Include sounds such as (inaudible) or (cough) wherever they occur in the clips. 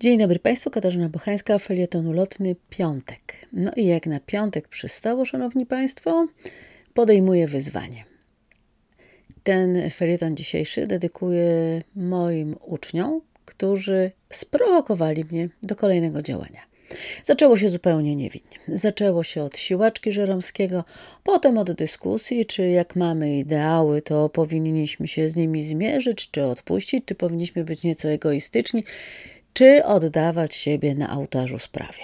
Dzień dobry Państwu, Katarzyna Bochańska, felietonu lotny, piątek. No i jak na piątek przystało, Szanowni Państwo, podejmuję wyzwanie. Ten felieton dzisiejszy dedykuję moim uczniom, którzy sprowokowali mnie do kolejnego działania. Zaczęło się zupełnie niewinnie. Zaczęło się od siłaczki Żeromskiego, potem od dyskusji, czy jak mamy ideały, to powinniśmy się z nimi zmierzyć, czy odpuścić, czy powinniśmy być nieco egoistyczni, czy oddawać siebie na ołtarzu sprawie.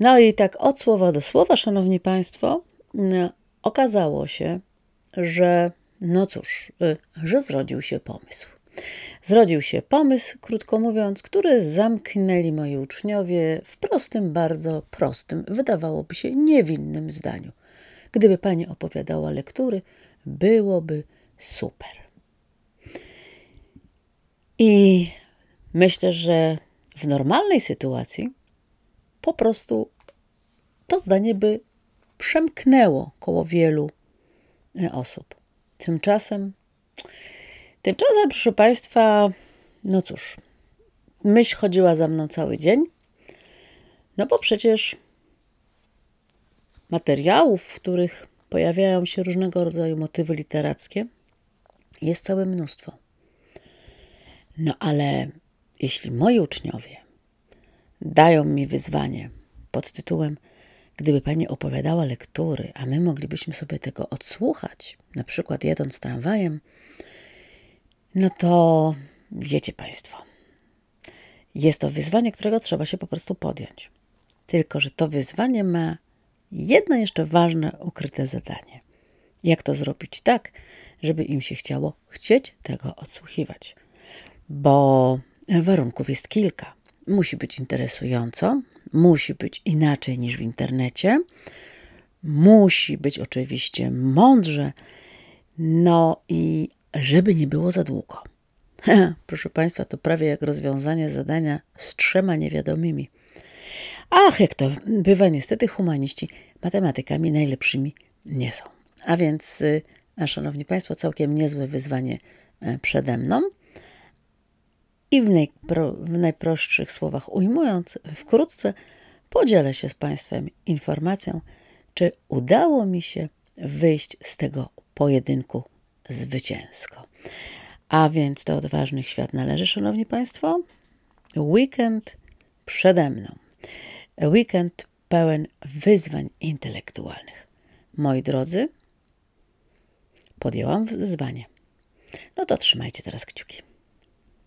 No i tak od słowa do słowa, Szanowni Państwo, no, okazało się, że no cóż, y, że zrodził się pomysł. Zrodził się pomysł, krótko mówiąc, który zamknęli moi uczniowie w prostym, bardzo prostym, wydawałoby się niewinnym zdaniu. Gdyby pani opowiadała lektury, byłoby super. I myślę, że w normalnej sytuacji po prostu to zdanie by przemknęło koło wielu e, osób. Tymczasem Tymczasem, proszę Państwa, no cóż, myśl chodziła za mną cały dzień, no bo przecież materiałów, w których pojawiają się różnego rodzaju motywy literackie, jest całe mnóstwo. No ale jeśli moi uczniowie dają mi wyzwanie pod tytułem Gdyby pani opowiadała lektury, a my moglibyśmy sobie tego odsłuchać, na przykład jedąc tramwajem, no to wiecie Państwo, jest to wyzwanie, którego trzeba się po prostu podjąć. Tylko, że to wyzwanie ma jedno jeszcze ważne, ukryte zadanie. Jak to zrobić tak, żeby im się chciało chcieć tego odsłuchiwać? Bo warunków jest kilka. Musi być interesująco, musi być inaczej niż w internecie, musi być oczywiście mądrze, no i żeby nie było za długo. (laughs) Proszę Państwa, to prawie jak rozwiązanie zadania z trzema niewiadomymi. Ach, jak to bywa niestety, humaniści matematykami najlepszymi nie są. A więc, y, a szanowni Państwo, całkiem niezłe wyzwanie e, przede mną. I w, najpro, w najprostszych słowach ujmując, wkrótce podzielę się z Państwem informacją, czy udało mi się wyjść z tego pojedynku zwycięsko. A więc do odważnych świat należy, Szanowni Państwo. Weekend przede mną. Weekend pełen wyzwań intelektualnych. Moi drodzy, podjęłam wyzwanie. No to trzymajcie teraz kciuki.